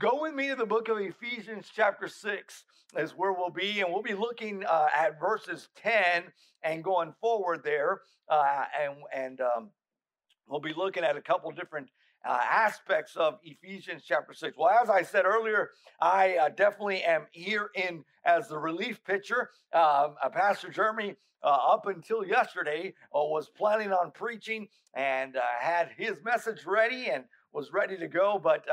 Go with me to the book of Ephesians, chapter 6, is where we'll be. And we'll be looking uh, at verses 10 and going forward there. Uh, and and um, we'll be looking at a couple different uh, aspects of Ephesians chapter 6. Well, as I said earlier, I uh, definitely am here in as the relief pitcher. Um, uh, Pastor Jeremy, uh, up until yesterday, uh, was planning on preaching and uh, had his message ready and was ready to go, but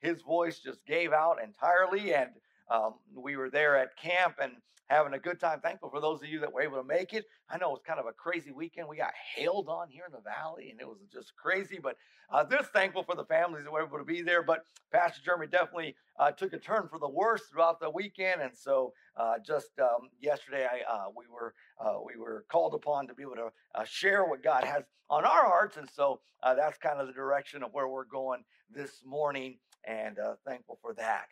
his voice just gave out entirely. And um, we were there at camp and having a good time. Thankful for those of you that were able to make it. I know it was kind of a crazy weekend. We got hailed on here in the valley, and it was just crazy. But uh, just thankful for the families that were able to be there. But Pastor Jeremy definitely uh, took a turn for the worse throughout the weekend, and so uh, just um, yesterday, I uh, we were uh, we were called upon to be able to uh, share what God has on our hearts, and so that's kind of the direction of where we're going this morning, and uh, thankful for that.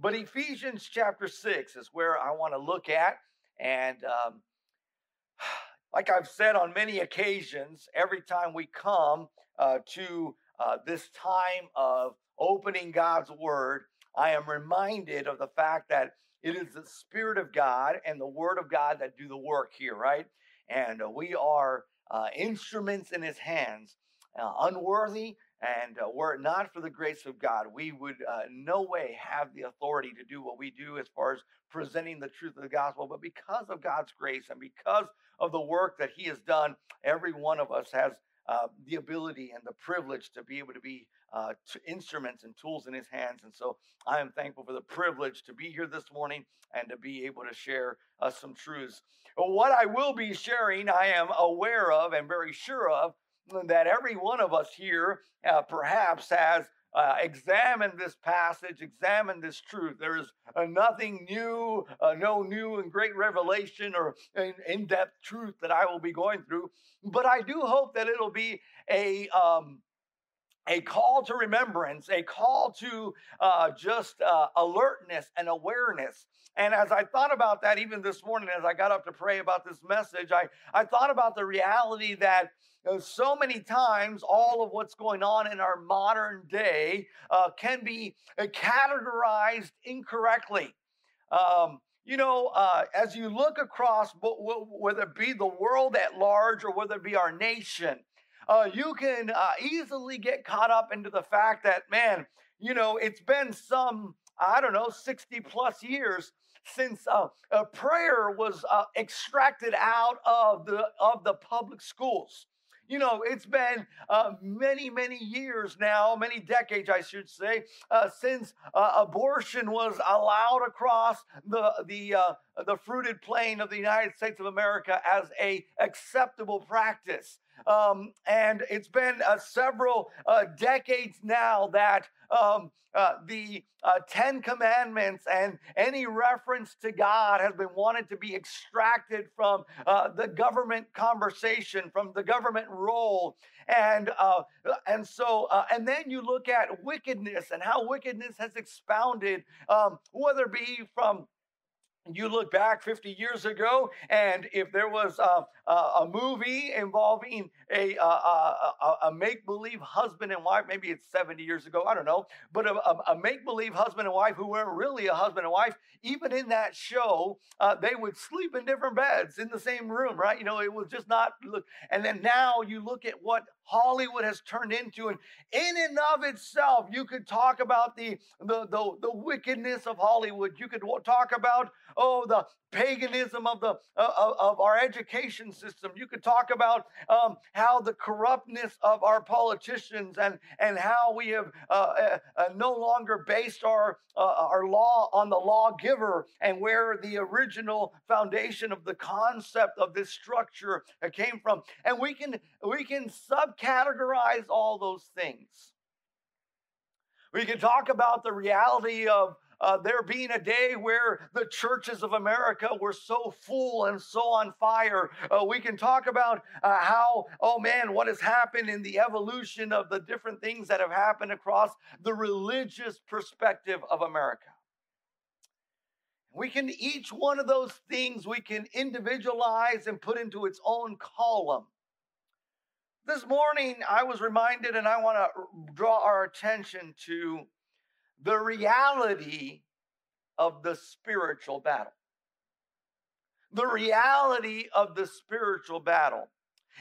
But Ephesians chapter 6 is where I want to look at. And um, like I've said on many occasions, every time we come uh, to uh, this time of opening God's Word, I am reminded of the fact that it is the Spirit of God and the Word of God that do the work here, right? And uh, we are uh, instruments in His hands, uh, unworthy and uh, were it not for the grace of God, we would uh, no way have the authority to do what we do as far as presenting the truth of the gospel. But because of God's grace and because of the work that He has done, every one of us has uh, the ability and the privilege to be able to be uh, instruments and tools in His hands. And so I am thankful for the privilege to be here this morning and to be able to share uh, some truths. What I will be sharing, I am aware of and very sure of that every one of us here uh, perhaps has uh, examined this passage, examined this truth. There is uh, nothing new, uh, no new and great revelation or in depth truth that I will be going through. But I do hope that it'll be a. Um, a call to remembrance, a call to uh, just uh, alertness and awareness. And as I thought about that, even this morning, as I got up to pray about this message, I, I thought about the reality that uh, so many times all of what's going on in our modern day uh, can be uh, categorized incorrectly. Um, you know, uh, as you look across, whether it be the world at large or whether it be our nation, uh, you can uh, easily get caught up into the fact that, man, you know, it's been some, I don't know, 60 plus years since uh, prayer was uh, extracted out of the of the public schools. You know, it's been uh, many, many years now, many decades, I should say, uh, since uh, abortion was allowed across the the the fruited plain of the United States of America as a acceptable practice. Um, and it's been uh, several uh, decades now that um, uh, the uh, Ten Commandments and any reference to God has been wanted to be extracted from uh, the government conversation, from the government role. And, uh, and so, and then you look at wickedness and how wickedness has expounded, um, whether it be from you look back 50 years ago, and if there was a, a, a movie involving a, a, a make believe husband and wife, maybe it's 70 years ago, I don't know, but a, make believe husband and wife who weren't really a husband and wife, even in that show, uh, they would sleep in different beds in the same room, right? You know, it was just not, look. And then now you look at what Hollywood has turned into. And in and of itself, you could talk about the, the, the, the wickedness of Hollywood. You could talk about, oh, the paganism of the uh, of our education system. You could talk about um, how the corruptness of our politicians and and how we have uh, uh, uh no longer based our uh, our law on the lawgiver and where the original foundation of the concept of this structure came from. And we can we can subcategorize all those things. We can talk about the reality of uh, there being a day where the churches of America were so full and so on fire. Uh, we can talk about uh, how, oh man, what has happened in the evolution of the different things that have happened across the religious perspective of America. We can, each one of those things, we can individualize and put into its own column. This morning, I was reminded, and I want to draw our attention to the reality of the spiritual battle. The reality of the spiritual battle.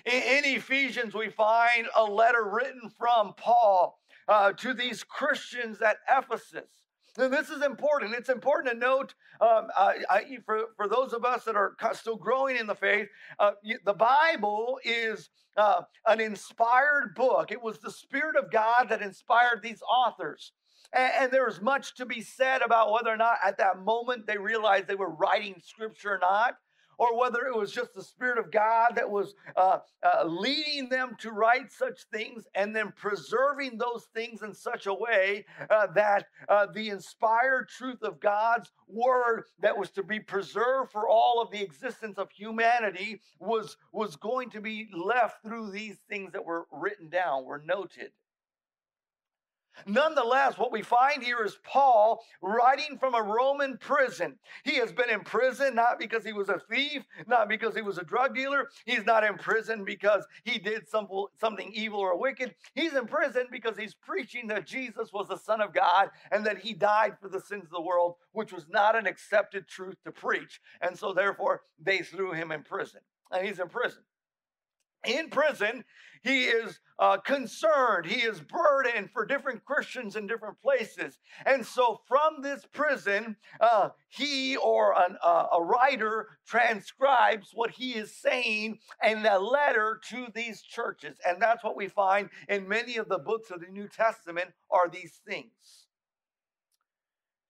In, in Ephesians, we find a letter written from Paul uh, to these Christians at Ephesus. And this is important. It's important to note um, I, I, for, for those of us that are still growing in the faith, uh, the Bible is uh, an inspired book. It was the Spirit of God that inspired these authors. And, and there is much to be said about whether or not at that moment they realized they were writing scripture or not or whether it was just the Spirit of God that was uh, uh, leading them to write such things and then preserving those things in such a way uh, that uh, the inspired truth of God's word that was to be preserved for all of the existence of humanity was, was going to be left through these things that were written down, were noted. Nonetheless, what we find here is Paul writing from a Roman prison. He has been in prison not because he was a thief, not because he was a drug dealer. He's not in prison because he did some, something evil or wicked. He's in prison because he's preaching that Jesus was the Son of God and that he died for the sins of the world, which was not an accepted truth to preach. And so, therefore, they threw him in prison. And he's in prison in prison, he is uh, concerned, he is burdened for different Christians in different places. And so, from this prison, uh, he or an, uh, a writer transcribes what he is saying in a letter to these churches. And that's what we find in many of the books of the New Testament are these things.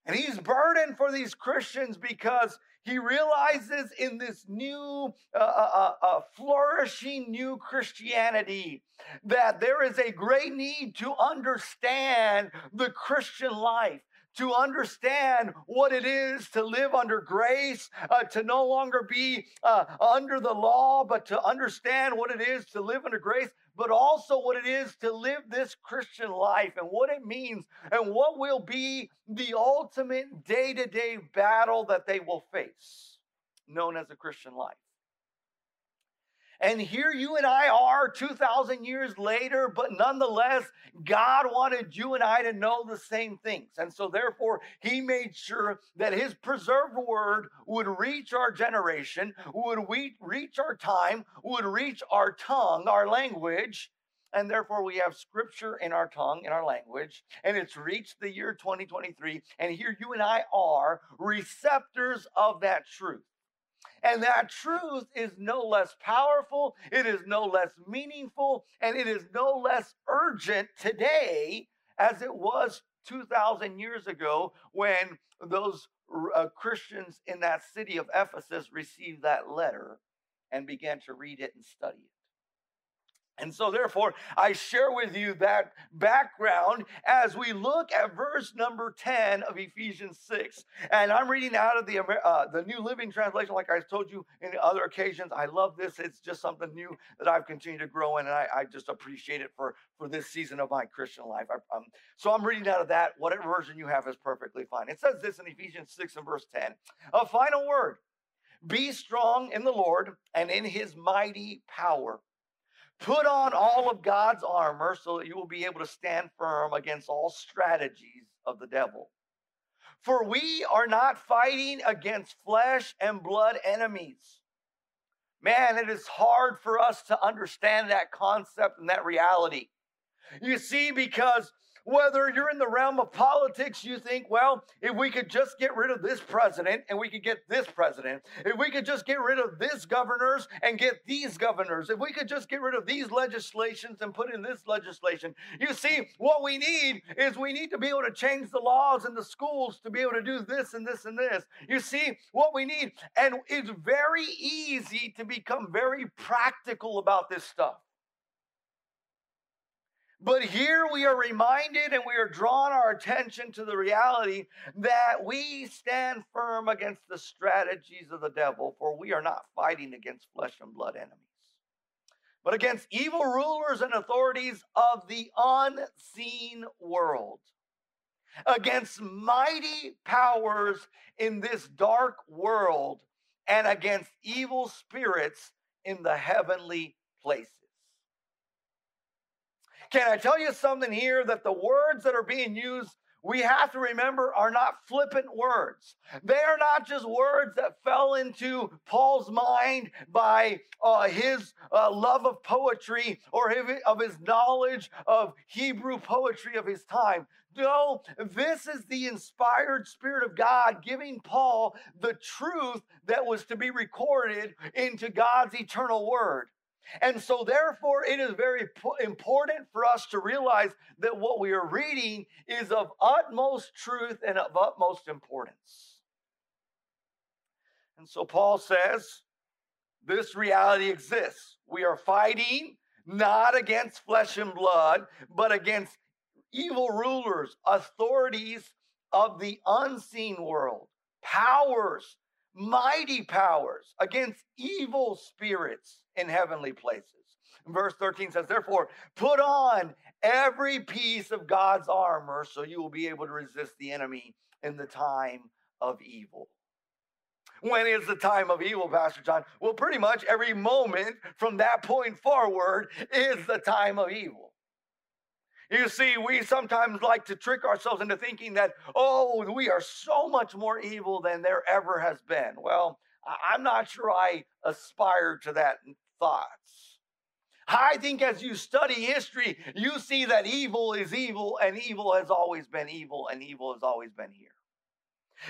And he's burdened for these Christians because he realizes in this new, uh, uh, uh, uh, flourishing new Christianity that there is a great need to understand the Christian life to understand what it is to live under grace, uh, to no longer be uh, under the law, but to understand what it is to live under grace, but also what it is to live this Christian life and what it means and what will be the ultimate day to day battle that they will face, known as a Christian life. And here you and I are 2,000 years later, but nonetheless, God wanted you and I to know the same things. And so, therefore, He made sure that His preserved word would reach our generation, would reach our time, would reach our tongue, our language. And therefore, we have scripture in our tongue, in our language, and it's reached the year 2023. And here you and I are receptors of that truth. And that truth is no less powerful, it is no less meaningful, and it is no less urgent today as it was 2,000 years ago when those uh, Christians in that city of Ephesus received that letter and began to read it and study it. And so, therefore, I share with you that background as we look at verse number 10 of Ephesians 6. And I'm reading out of the, uh, the New Living Translation, like I told you in other occasions. I love this. It's just something new that I've continued to grow in, and I, I just appreciate it for, for this season of my Christian life. I, um, so I'm reading out of that. Whatever version you have is perfectly fine. It says this in Ephesians 6 and verse 10 A final word Be strong in the Lord and in his mighty power. Put on all of God's armor so that you will be able to stand firm against all strategies of the devil. For we are not fighting against flesh and blood enemies. Man, it is hard for us to understand that concept and that reality. You see, because whether you're in the realm of politics, you think, well, if we could just get rid of this president and we could get this president, if we could just get rid of this governors and get these governors, if we could just get rid of these legislations and put in this legislation. You see, what we need is we need to be able to change the laws in the schools to be able to do this and this and this. You see, what we need, and it's very easy to become very practical about this stuff. But here we are reminded and we are drawn our attention to the reality that we stand firm against the strategies of the devil, for we are not fighting against flesh and blood enemies, but against evil rulers and authorities of the unseen world, against mighty powers in this dark world, and against evil spirits in the heavenly places. Can I tell you something here that the words that are being used we have to remember are not flippant words. They are not just words that fell into Paul's mind by uh, his uh, love of poetry or of his knowledge of Hebrew poetry of his time. No, this is the inspired Spirit of God giving Paul the truth that was to be recorded into God's eternal word. And so, therefore, it is very important for us to realize that what we are reading is of utmost truth and of utmost importance. And so, Paul says, this reality exists. We are fighting not against flesh and blood, but against evil rulers, authorities of the unseen world, powers, mighty powers, against evil spirits in heavenly places. verse 13 says, Therefore, put on every piece of God's armor so you will be able to resist the enemy in the time of evil. When is the time of evil, Pastor John? Well, pretty much every moment from that point forward is the time of evil. You see, we sometimes like to trick ourselves into thinking that, oh, we are so much more evil than there ever has been. Well, I'm not sure I aspire to that thoughts. I think as you study history, you see that evil is evil, and evil has always been evil, and evil has always been here.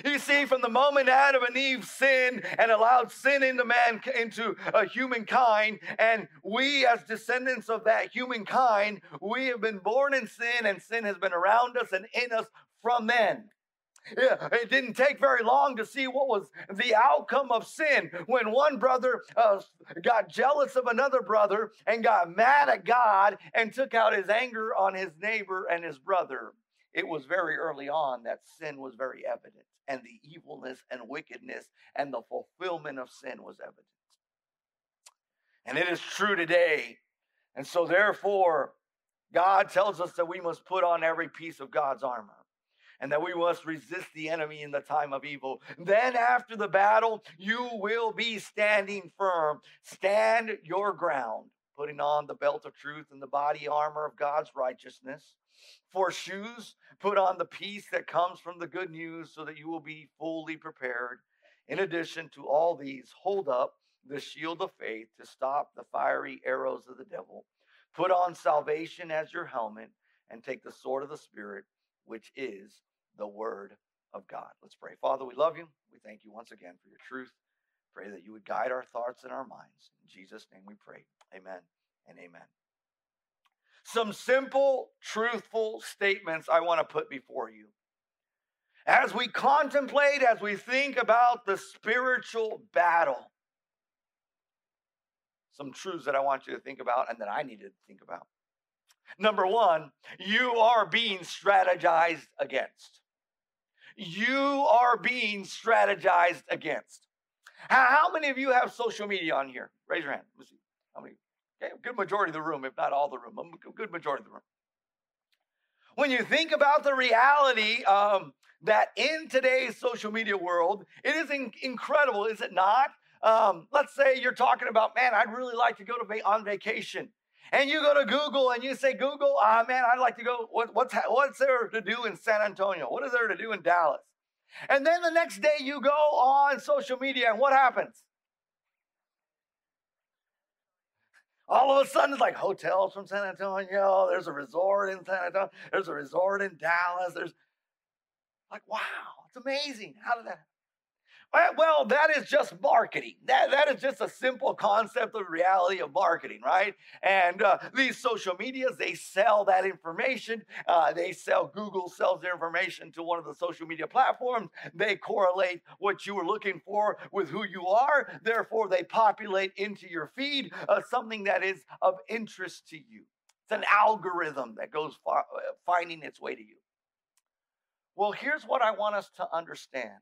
You see, from the moment Adam and Eve sinned and allowed sin into man, into a humankind, and we as descendants of that humankind, we have been born in sin, and sin has been around us and in us from then. It didn't take very long to see what was the outcome of sin when one brother uh, got jealous of another brother and got mad at God and took out his anger on his neighbor and his brother. It was very early on that sin was very evident and the evilness and wickedness and the fulfillment of sin was evident. And it is true today. And so, therefore, God tells us that we must put on every piece of God's armor and that we must resist the enemy in the time of evil. Then, after the battle, you will be standing firm. Stand your ground, putting on the belt of truth and the body armor of God's righteousness for shoes, put on the peace that comes from the good news so that you will be fully prepared. In addition to all these, hold up the shield of faith to stop the fiery arrows of the devil. Put on salvation as your helmet and take the sword of the Spirit, which is the word of God. Let's pray. Father, we love you. We thank you once again for your truth. Pray that you would guide our thoughts and our minds. In Jesus' name we pray. Amen and amen some simple, truthful statements I want to put before you. As we contemplate, as we think about the spiritual battle, some truths that I want you to think about and that I need to think about. Number one, you are being strategized against. You are being strategized against. How many of you have social media on here? Raise your hand. Let's see. How many? Okay, good majority of the room, if not all the room, a good majority of the room. When you think about the reality um, that in today's social media world, it is in- incredible, is it not? Um, let's say you're talking about, man, I'd really like to go to va- on vacation. And you go to Google and you say, Google, ah, man, I'd like to go. What, what's, what's there to do in San Antonio? What is there to do in Dallas? And then the next day you go on social media and what happens? all of a sudden it's like hotels from San Antonio. There's a resort in San Antonio. There's a resort in Dallas. There's like, wow, it's amazing. How did that well, that is just marketing. That, that is just a simple concept of reality of marketing, right? And uh, these social medias, they sell that information. Uh, they sell, Google sells their information to one of the social media platforms. They correlate what you were looking for with who you are. Therefore, they populate into your feed uh, something that is of interest to you. It's an algorithm that goes uh, finding its way to you. Well, here's what I want us to understand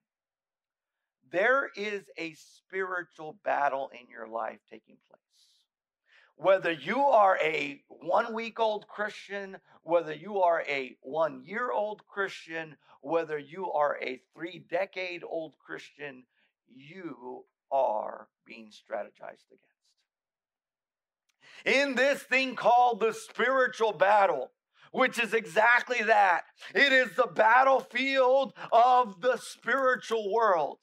there is a spiritual battle in your life taking place. Whether you are a one week old Christian, whether you are a one year old Christian, whether you are a three decade old Christian, you are being strategized against. In this thing called the spiritual battle, which is exactly that. It is the battlefield of the spiritual world.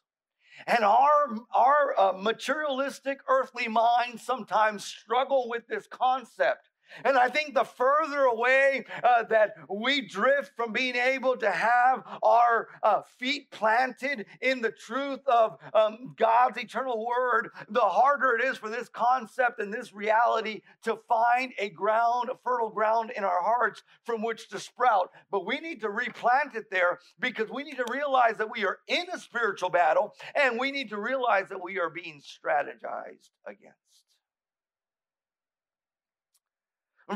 And our, our uh, materialistic earthly minds sometimes struggle with this concept and I think the further away uh, that we drift from being able to have our uh, feet planted in the truth of um, God's eternal word, the harder it is for this concept and this reality to find a ground, a fertile ground in our hearts from which to sprout. But we need to replant it there because we need to realize that we are in a spiritual battle and we need to realize that we are being strategized against.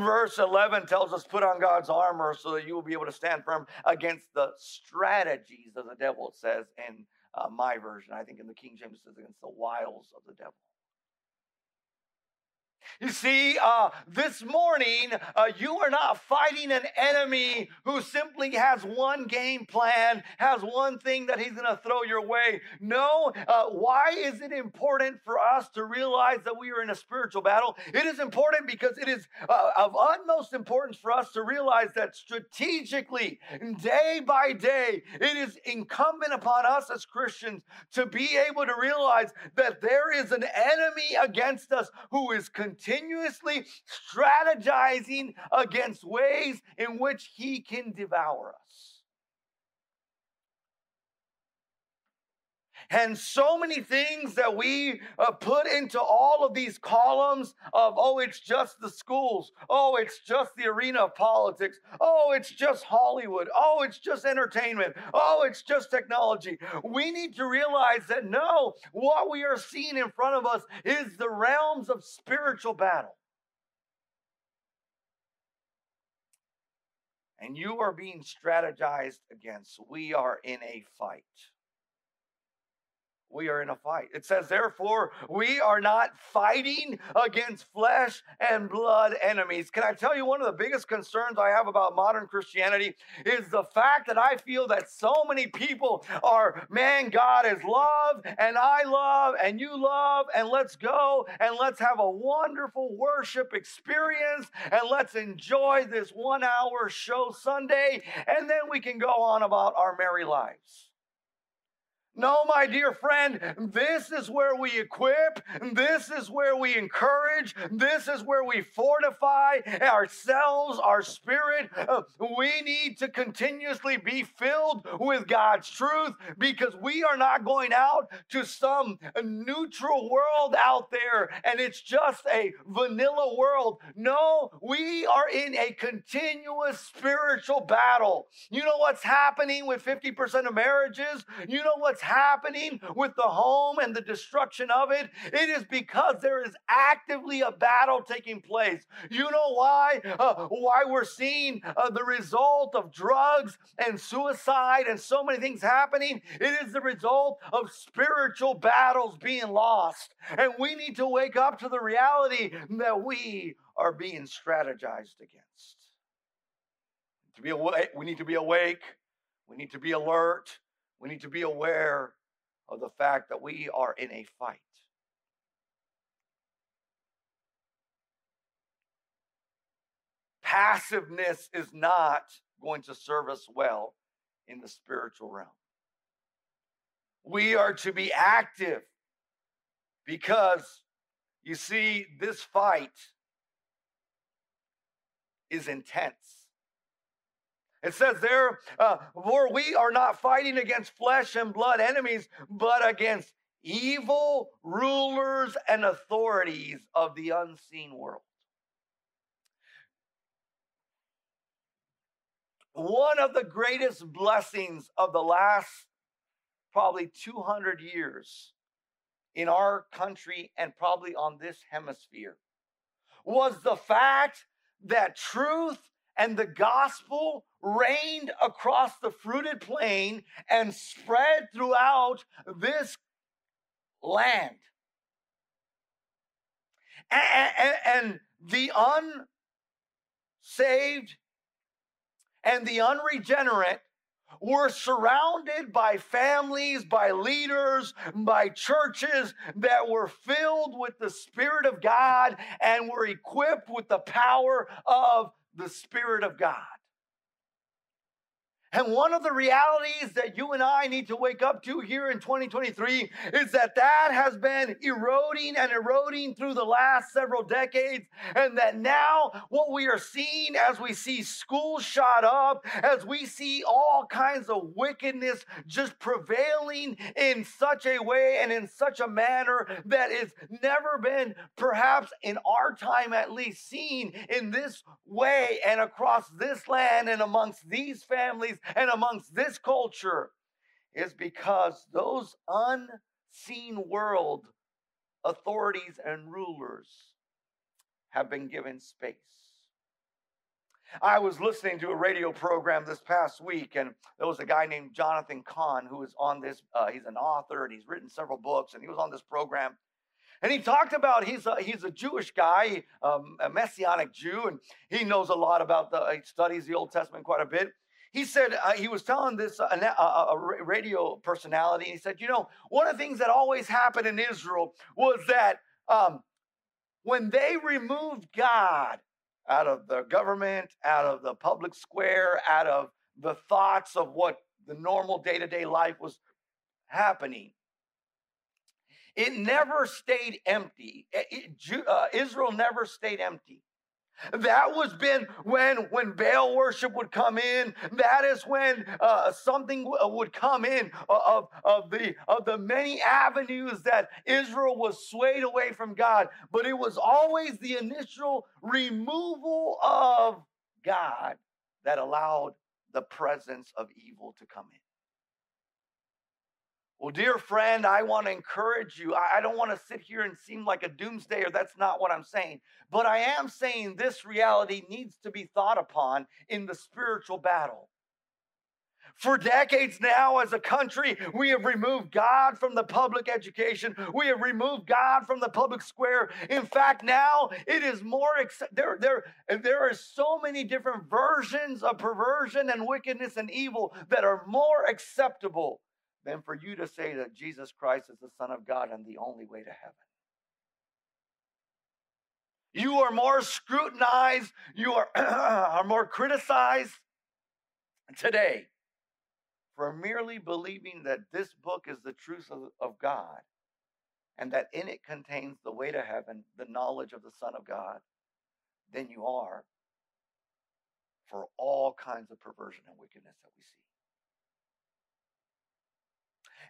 Verse 11 tells us, put on God's armor so that you will be able to stand firm against the strategies of the devil, it says in uh, my version. I think in the King James it says against the wiles of the devil. You see, uh, this morning, uh, you are not fighting an enemy who simply has one game plan, has one thing that he's going to throw your way. No, uh, why is it important for us to realize that we are in a spiritual battle? It is important because it is uh, of utmost importance for us to realize that strategically, day by day, it is incumbent upon us as Christians to be able to realize that there is an enemy against us who is continuously strategizing against ways in which he can devour us. And so many things that we uh, put into all of these columns of, oh, it's just the schools. Oh, it's just the arena of politics. Oh, it's just Hollywood. Oh, it's just entertainment. Oh, it's just technology. We need to realize that no, what we are seeing in front of us is the realms of spiritual battle. And you are being strategized against. We are in a fight we are in a fight. It says, therefore, we are not fighting against flesh and blood enemies. Can I tell you one of the biggest concerns I have about modern Christianity is the fact that I feel that so many people are, man, God is love, and I love, and you love, and let's go, and let's have a wonderful worship experience, and let's enjoy this one hour show Sunday, and then we can go on about our merry lives. No, my dear friend, this is where we equip, this is where we encourage, this is where we fortify ourselves, our spirit. Uh, we need to continuously be filled with God's truth because we are not going out to some neutral world out there and it's just a vanilla world. No, we are in a continuous spiritual battle. You know what's happening with 50% of marriages? You know what's happening with the home and the destruction of it? It is because there is actively a battle taking place. You know why? Uh, why we're seeing uh, the result of drugs and suicide and so many things happening? It is the result of spiritual battles being lost. And we need to wake up to the reality that we are being strategized against. To be awake, we need to be awake. We need to be alert. We need to be aware of the fact that we are in a fight. Passiveness is not going to serve us well in the spiritual realm. We are to be active because you see, this fight is intense. It says there, uh, for we are not fighting against flesh and blood enemies, but against evil rulers and authorities of the unseen world. One of the greatest blessings of the last probably 200 years in our country and probably on this hemisphere was the fact that truth and the gospel reigned across the fruited plain and spread throughout this land. And, the unsaved and the unregenerate were surrounded by families, by leaders, by churches that were filled with the Spirit of God and were equipped with the power of the Spirit of God. And one of the realities that you and I need to wake up to here in 2023 is that that has been eroding and eroding through the last several decades. And that now what we are seeing as we see schools shot up, as we see all kinds of wickedness just prevailing in such a way and in such a manner that has never been, perhaps in our time at least, seen in this way and across this land and amongst these families and amongst this culture is because those unseen world authorities and rulers have been given space. I was listening to a radio program this past week, and there was a guy named Jonathan Cahn who was on this. Uh, he's an author and he's written several books, and he was on this program. And he talked about he's a, he's a Jewish guy, um, a Messianic Jew, and he knows a lot about the, he studies the Old Testament quite a bit. He said, uh, he was telling this uh, a, a, radio personality, he said, you know, one of the things that always happened in Israel was that um, when they removed God out of the government, out of the public square, out of the thoughts of what the normal day to day life was happening, it never stayed empty. It, it, uh, Israel never stayed empty. That was been when when Baal worship would come in. That is when uh, something uh, would come in of, of the of the many avenues that Israel was swayed away from God. But it was always the initial removal of God that allowed the presence of evil to come in. Well, dear friend, I want to encourage you. I, don't want to sit here and seem like a doomsdayer. That's not what I'm saying. But I am saying this reality needs to be thought upon in the spiritual battle. For decades now, as a country, we have removed God from the public education. We have removed God from the public square. In fact, now it is more, there, there, there are so many different versions of perversion and wickedness and evil that are more acceptable than for you to say that Jesus Christ is the Son of God and the only way to heaven. You are more scrutinized, you are, are more criticized today for merely believing that this book is the truth of, of God and that in it contains the way to heaven, the knowledge of the Son of God, than you are for all kinds of perversion and wickedness that we see.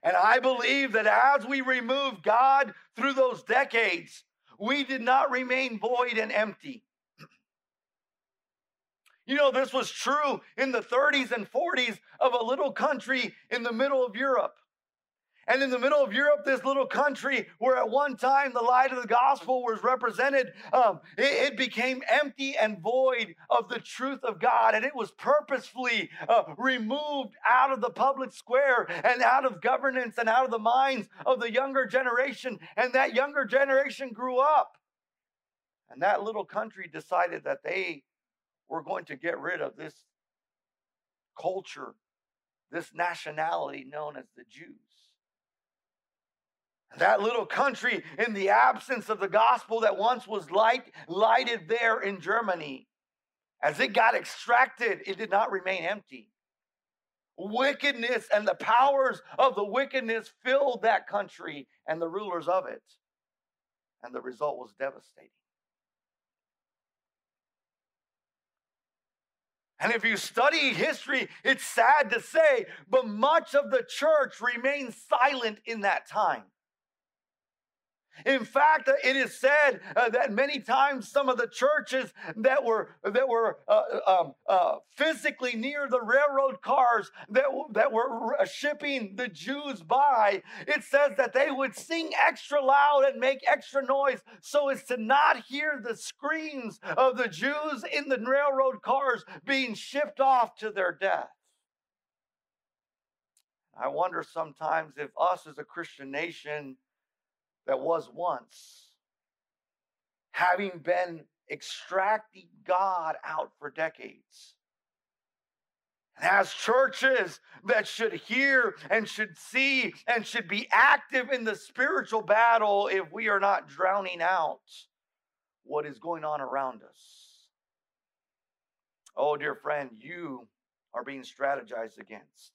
And I believe that as we remove God through those decades, we did not remain void and empty. You know, this was true in the 30s and 40s of a little country in the middle of Europe. And in the middle of Europe, this little country where at one time the light of the gospel was represented, um, it, it, became empty and void of the truth of God. And it was purposefully uh, removed out of the public square and out of governance and out of the minds of the younger generation. And that younger generation grew up. And that little country decided that they were going to get rid of this culture, this nationality known as the Jews. That little country, in the absence of the gospel that once was light, lighted there in Germany, as it got extracted, it did not remain empty. Wickedness and the powers of the wickedness filled that country and the rulers of it. And the result was devastating. And if you study history, it's sad to say, but much of the church remained silent in that time. In fact, it is said uh, that many times some of the churches that were that were uh, um, uh, physically near the railroad cars that that were shipping the Jews by, it says that they would sing extra loud and make extra noise so as to not hear the screams of the Jews in the railroad cars being shipped off to their death. I wonder sometimes if us as a Christian nation that was once, having been extracting God out for decades. And as churches that should hear and should see and should be active in the spiritual battle if we are not drowning out what is going on around us. Oh, dear friend, you are being strategized against.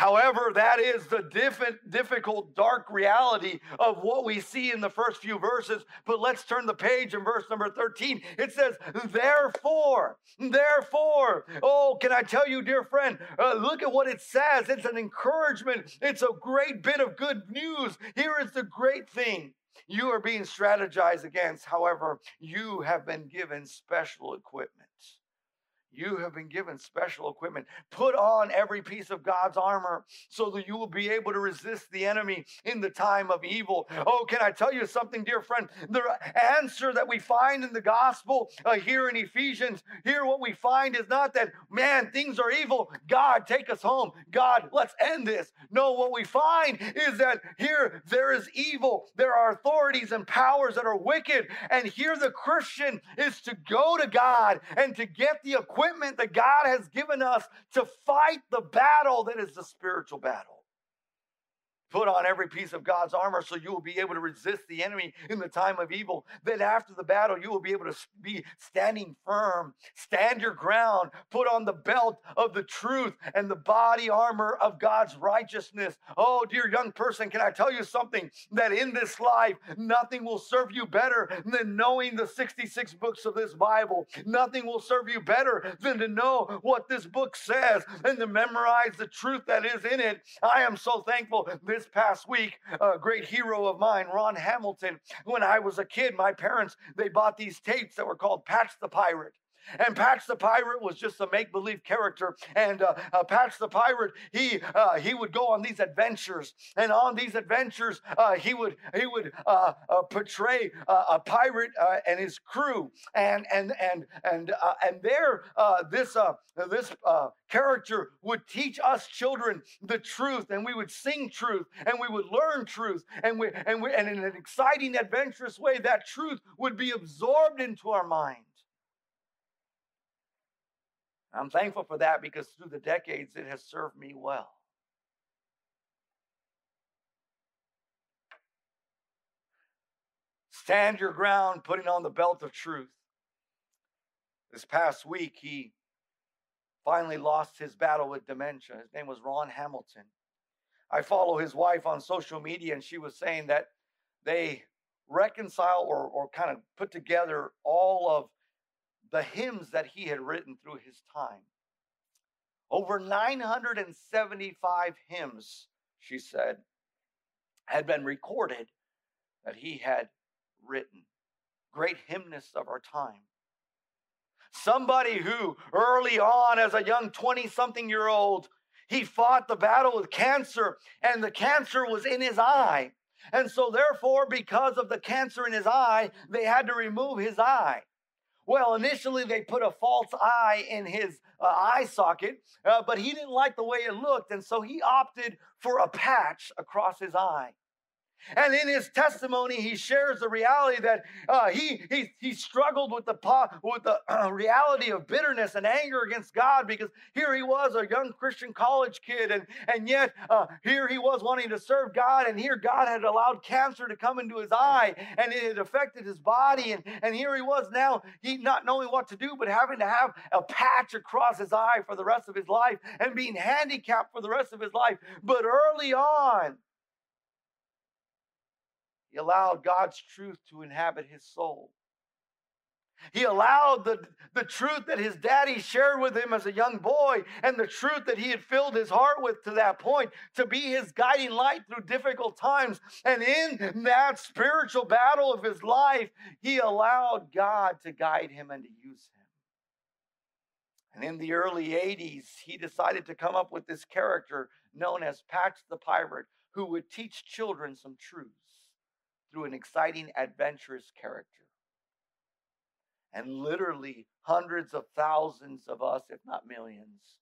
However, that is the diff- difficult, dark reality of what we see in the first few verses. But let's turn the page in verse number 13. It says, Therefore, therefore, oh, can I tell you, dear friend, uh, look at what it says. It's an encouragement, it's a great bit of good news. Here is the great thing. You are being strategized against. However, you have been given special equipment. You have been given special equipment. Put on every piece of God's armor so that you will be able to resist the enemy in the time of evil. Oh, can I tell you something, dear friend? The answer that we find in the gospel uh, here in Ephesians, here what we find is not that, man, things are evil. God, take us home. God, let's end this. No, what we find is that here there is evil. There are authorities and powers that are wicked. And here the Christian is to go to God and to get the equipment equipment that God has given us to fight the battle that is the spiritual battle. Put on every piece of God's armor so you will be able to resist the enemy in the time of evil. Then, after the battle, you will be able to be standing firm. Stand your ground. Put on the belt of the truth and the body armor of God's righteousness. Oh, dear young person, can I tell you something? That in this life, nothing will serve you better than knowing the 66 books of this Bible. Nothing will serve you better than to know what this book says and to memorize the truth that is in it. I am so thankful. This this past week, a great hero of mine, Ron Hamilton. When I was a kid, my parents, they bought these tapes that were called Patch the Pirate. And Patch the Pirate was just a make believe character. And uh, uh, Patch the Pirate, he uh, he would go on these adventures, and on these adventures, uh, he would he would uh, uh, portray a pirate and his crew. And and and and and there, this this character would teach us children the truth, and we would sing truth, and we would learn truth, and we and we and in an exciting, adventurous way, that truth would be absorbed into our mind. I'm thankful for that because through the decades it has served me well. Stand your ground, putting on the belt of truth. This past week, he finally lost his battle with dementia. His name was Ron Hamilton. I follow his wife on social media, and she was saying that they reconcile or, or kind of put together all of the hymns that he had written through his time. Over 975 hymns, she said, had been recorded that he had written. Great hymnists of our time. Somebody who early on, as a young 20 something year old, he fought the battle with cancer, and the cancer was in his eye. And so, therefore, because of the cancer in his eye, they had to remove his eye. Well, initially they put a false eye in his uh, eye socket, uh, but he didn't like the way it looked, and so he opted for a patch across his eye. And in his testimony, he shares the reality that uh, he, he, he struggled with the, with the uh, reality of bitterness and anger against God because here he was, a young Christian college kid, and, and yet uh, here he was wanting to serve God, and here God had allowed cancer to come into his eye, and it had affected his body. And, and here he was now, he not knowing what to do, but having to have a patch across his eye for the rest of his life and being handicapped for the rest of his life. But early on, he allowed God's truth to inhabit his soul. He allowed the, the truth that his daddy shared with him as a young boy and the truth that he had filled his heart with to that point to be his guiding light through difficult times. And in that spiritual battle of his life, he allowed God to guide him and to use him. And in the early 80s, he decided to come up with this character known as Patch the Pirate, who would teach children some truths through an exciting, adventurous character. And literally, hundreds of thousands of us, if not millions,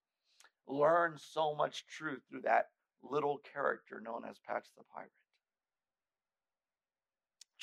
learn so much truth through that little character known as Patch the Pirate.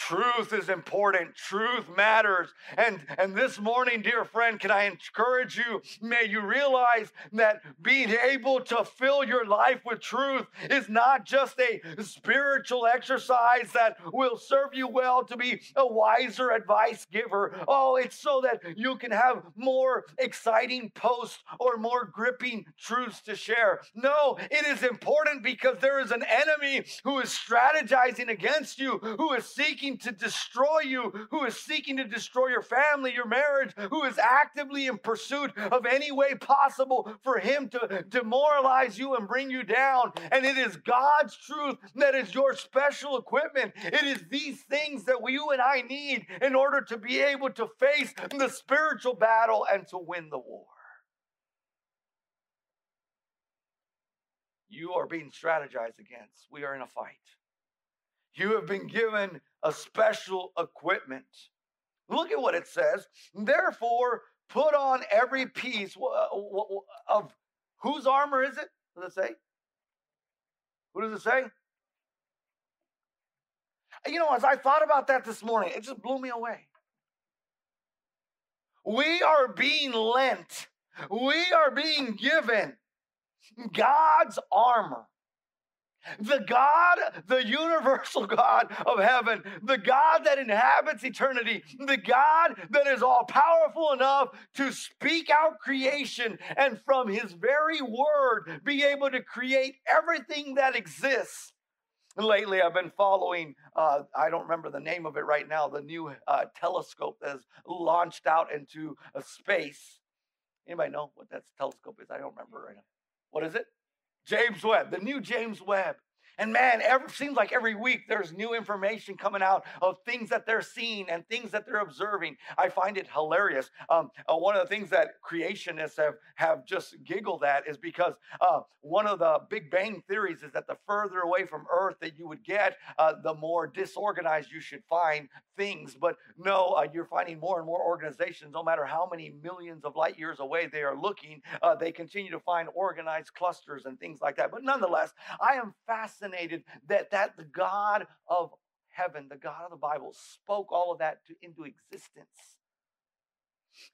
Truth is important. Truth matters. And, and this morning, dear friend, can I encourage you? May you realize that being able to fill your life with truth is not just a spiritual exercise that will serve you well to be a wiser advice giver. Oh, it's so that you can have more exciting posts or more gripping truths to share. No, it is important because there is an enemy who is strategizing against you, who is seeking seeking to destroy you, who is seeking to destroy your family, your marriage, who is actively in pursuit of any way possible for him to demoralize you and bring you down. And it is God's truth that is your special equipment. It is these things that you and I need in order to be able to face the spiritual battle and to win the war. You are being strategized against. We are in a fight. You have been given a special equipment. Look at what it says. Therefore, put on every piece of whose armor is it? What Does it say? Who does it say? You know, as I thought about that this morning, it just blew me away. We are being lent, we are being given God's armor. The God, the universal God of heaven, the God that inhabits eternity, the God that is all powerful enough to speak out creation and from his very word be able to create everything that exists. Lately, I've been following, uh, I don't remember the name of it right now, the new uh, telescope that has launched out into a space. Anybody know what that telescope is? I don't remember right now. What is it? James Webb, the new James Webb. And man, it seems like every week there's new information coming out of things that they're seeing and things that they're observing. I find it hilarious. Um, uh, one of the things that creationists have, have just giggled at is because uh, one of the Big Bang theories is that the further away from Earth that you would get, uh, the more disorganized you should find things. But no, uh, you're finding more and more organizations, no matter how many millions of light years away they are looking, uh, they continue to find organized clusters and things like that. But nonetheless, I am fascinated fascinated that that the God of heaven, the God of the Bible, spoke all of that to, into existence.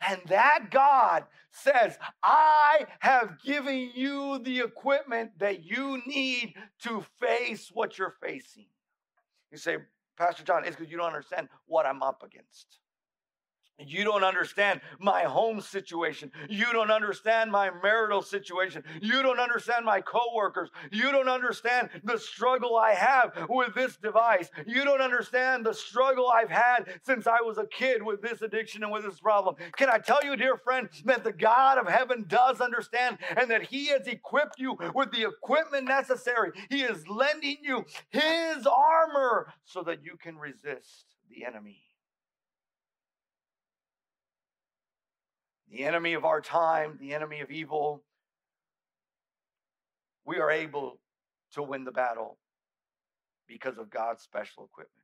And that God says, I have given you the equipment that you need to face what you're facing. You say, Pastor John, it's because you don't understand what I'm up against. You don't understand my home situation. You don't understand my marital situation. You don't understand my coworkers. You don't understand the struggle I have with this device. You don't understand the struggle I've had since I was a kid with this addiction and with this problem. Can I tell you, dear friend, that the God of heaven does understand and that He has equipped you with the equipment necessary? He is lending you His armor so that you can resist the enemy. The enemy of our time, the enemy of evil, we are able to win the battle because of God's special equipment.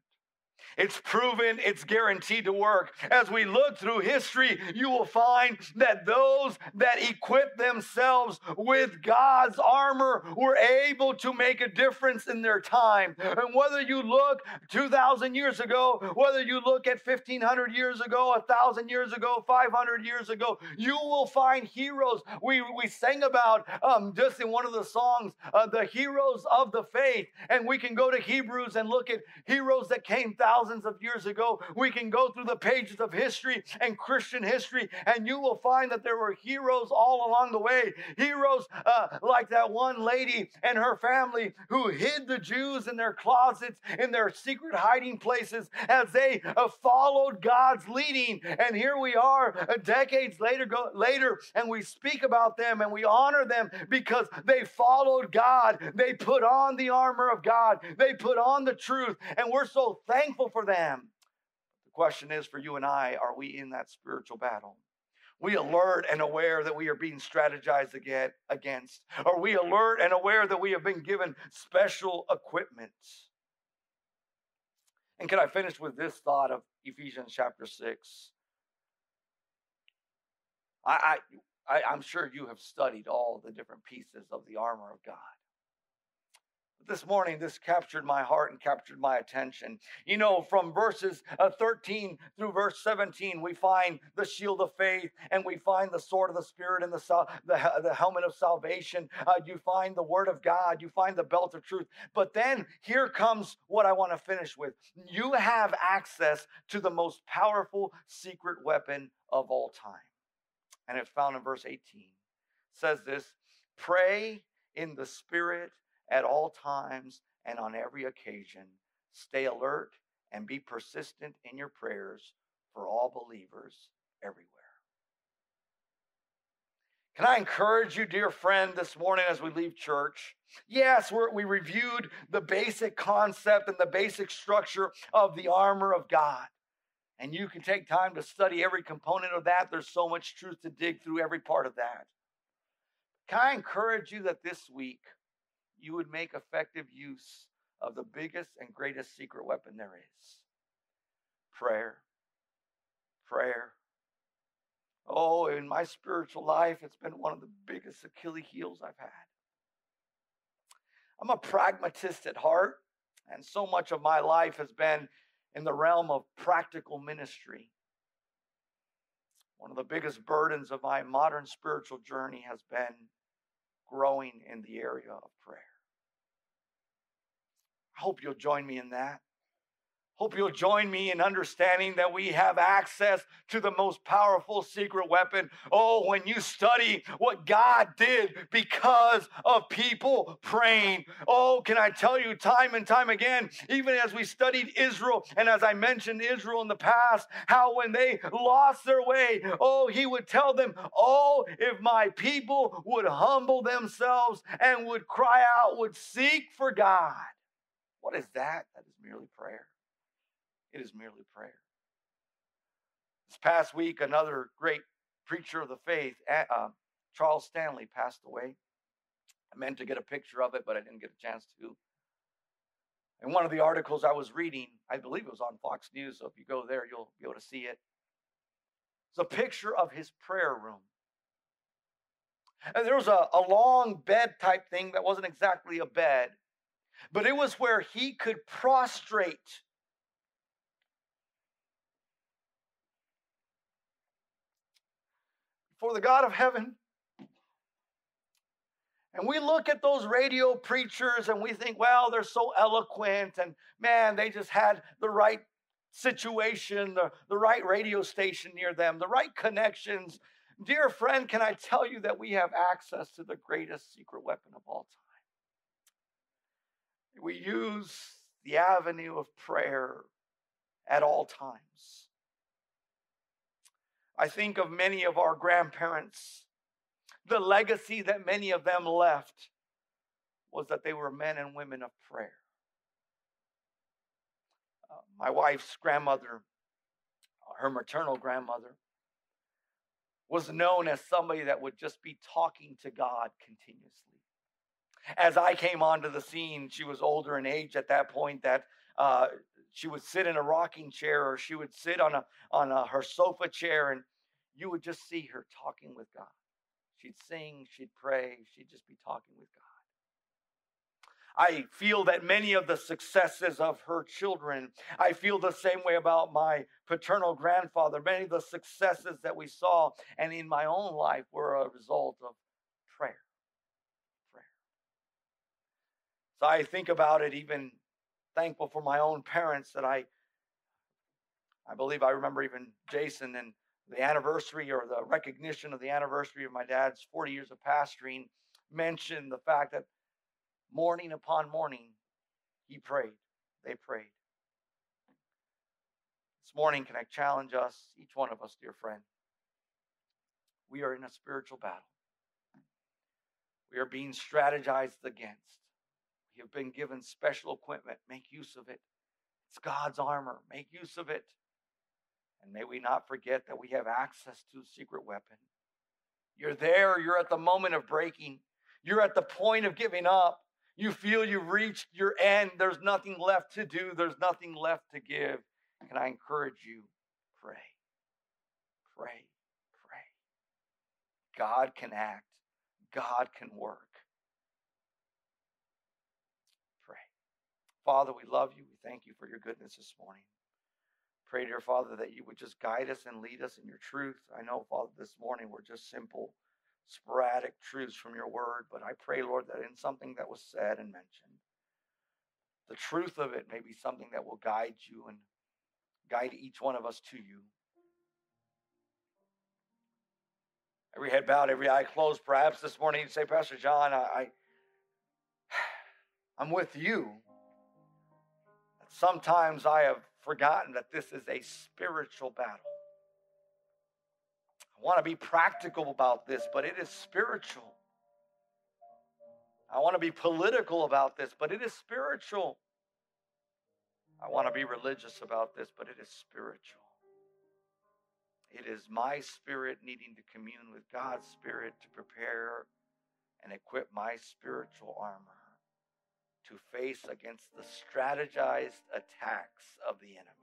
It's proven, it's guaranteed to work. As we look through history, you will find that those that equip themselves with God's armor were able to make a difference in their time. And whether you look 2,000 years ago, whether you look at 1,500 years ago, 1,000 years ago, 500 years ago, you will find heroes. We, we sang about um, just in one of the songs, uh, the heroes of the faith. And we can go to Hebrews and look at heroes that came thousands of years ago. We can go through the pages of history and Christian history, and you will find that there were heroes all along the way. Heroes uh, like that one lady and her family who hid the Jews in their closets, in their secret hiding places, as they uh, followed God's leading. And here we are, uh, decades later, go, later, and we speak about them and we honor them because they followed God. They put on the armor of God. They put on the truth, and we're so thankful for them. The question is for you and I are we in that spiritual battle? We alert and aware that we are being strategized against? Are we alert and aware that we have been given special equipment? And can I finish with this thought of Ephesians chapter 6? I, I, I'm sure you have studied all the different pieces of the armor of God. This morning, this captured my heart and captured my attention. You know, from verses uh, 13 through verse 17, we find the shield of faith and we find the sword of the Spirit and the, the, the helmet of salvation. Uh, you find the word of God, you find the belt of truth. But then here comes what I want to finish with you have access to the most powerful secret weapon of all time. And it's found in verse 18. It says this pray in the Spirit at all times and on every occasion. Stay alert and be persistent in your prayers for all believers everywhere. Can I encourage you, dear friend, this morning as we leave church? Yes, we reviewed the basic concept and the basic structure of the armor of God. And you can take time to study every component of that. There's so much truth to dig through every part of that. Can I encourage you that this week you would make effective use of the biggest and greatest secret weapon there is prayer. Prayer. Oh, in my spiritual life, it's been one of the biggest Achilles heels I've had. I'm a pragmatist at heart, and so much of my life has been in the realm of practical ministry. One of the biggest burdens of my modern spiritual journey has been growing in the area of prayer. I hope you'll join me in that. Hope you'll join me in understanding that we have access to the most powerful secret weapon. Oh, when you study what God did because of people praying. Oh, can I tell you time and time again, even as we studied Israel, and as I mentioned Israel in the past, how when they lost their way, oh, he would tell them, Oh, if my people would humble themselves and would cry out, would seek for God. What is that? That is merely prayer. It is merely prayer. This past week, another great preacher of the faith, uh, Charles Stanley, passed away. I meant to get a picture of it, but I didn't get a chance to. In one of the articles I was reading, I believe it was on Fox News, so if you go there, you'll be able to see it. It's a picture of his prayer room. And there was a, a long bed type thing that wasn't exactly a bed, but it was where he could prostrate for the God of heaven. And we look at those radio preachers and we think, well, they're so eloquent and man, they just had the right situation, the, the right radio station near them, the right connections. Dear friend, can I tell you that we have access to the greatest secret weapon of all time? We use the avenue of prayer at all times. I think of many of our grandparents. The legacy that many of them left was that they were men and women of prayer. Uh, my wife's grandmother, her maternal grandmother, was known as somebody that would just be talking to God continuously. As I came onto the scene, she was older in age at that point that uh, she would sit in a rocking chair or she would sit on a on a, her sofa chair and you would just see her talking with God. She'd sing, she'd pray, she'd just be talking with God. I feel that many of the successes of her children, I feel the same way about my paternal grandfather. Many of the successes that we saw and in my own life were a result of prayer. Prayer. So I think about it even thankful for my own parents that I I believe I remember even Jason and the anniversary or the recognition of the anniversary of my dad's 40 years of pastoring mentioned the fact that morning upon morning he prayed. They prayed. This morning, can I challenge us, each one of us, dear friend? We are in a spiritual battle. We are being strategized against. Have been given special equipment. Make use of it. It's God's armor. Make use of it. And may we not forget that we have access to a secret weapon. You're there, you're at the moment of breaking, you're at the point of giving up. You feel you've reached your end. There's nothing left to do, there's nothing left to give. And I encourage you pray, pray, pray. God can act, God can work. Father, we love you. We thank you for your goodness this morning. Pray, dear Father, that you would just guide us and lead us in your truth. I know, Father, this morning we're just simple, sporadic truths from your word, but I pray, Lord, that in something that was said and mentioned, the truth of it may be something that will guide you and guide each one of us to you. Every head bowed, every eye closed. Perhaps this morning you say, Pastor John, I, I I'm with you. Sometimes I have forgotten that this is a spiritual battle. I want to be practical about this, but it is spiritual. I want to be political about this, but it is spiritual. I want to be religious about this, but it is spiritual. It is my spirit needing to commune with God's spirit to prepare and equip my spiritual armor to face against the strategized attacks of the enemy.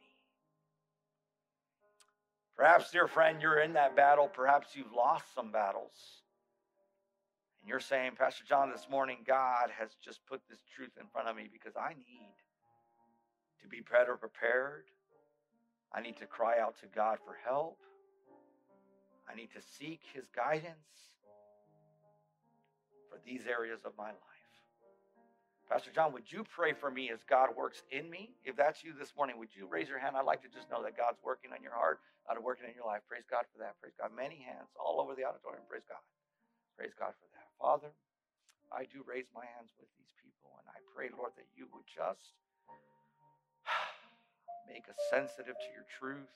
Perhaps, dear friend, you're in that battle. Perhaps you've lost some battles. And you're saying, Pastor John, this morning, God has just put this truth in front of me because I need to be better prepared. I need to cry out to God for help. I need to seek his guidance for these areas of my life. Pastor John, would you pray for me as God works in me? If that's you this morning, would you raise your hand? I'd like to just know that God's working on your heart, God working in your life. Praise God for that. Praise God. Many hands all over the auditorium. Praise God. Praise God for that. Father, I do raise my hands with these people, and I pray, Lord, that you would just make us sensitive to your truth.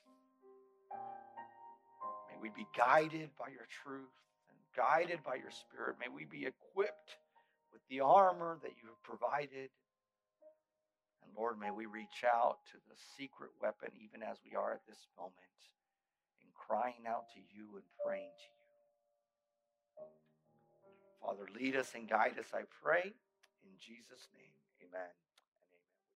May we be guided by your truth and guided by your spirit. May we be equipped the armor that you have provided. And Lord, may we reach out to the secret weapon, even as we are at this moment, in crying out to you and praying to you. Father, lead us and guide us, I pray. In Jesus' name, amen.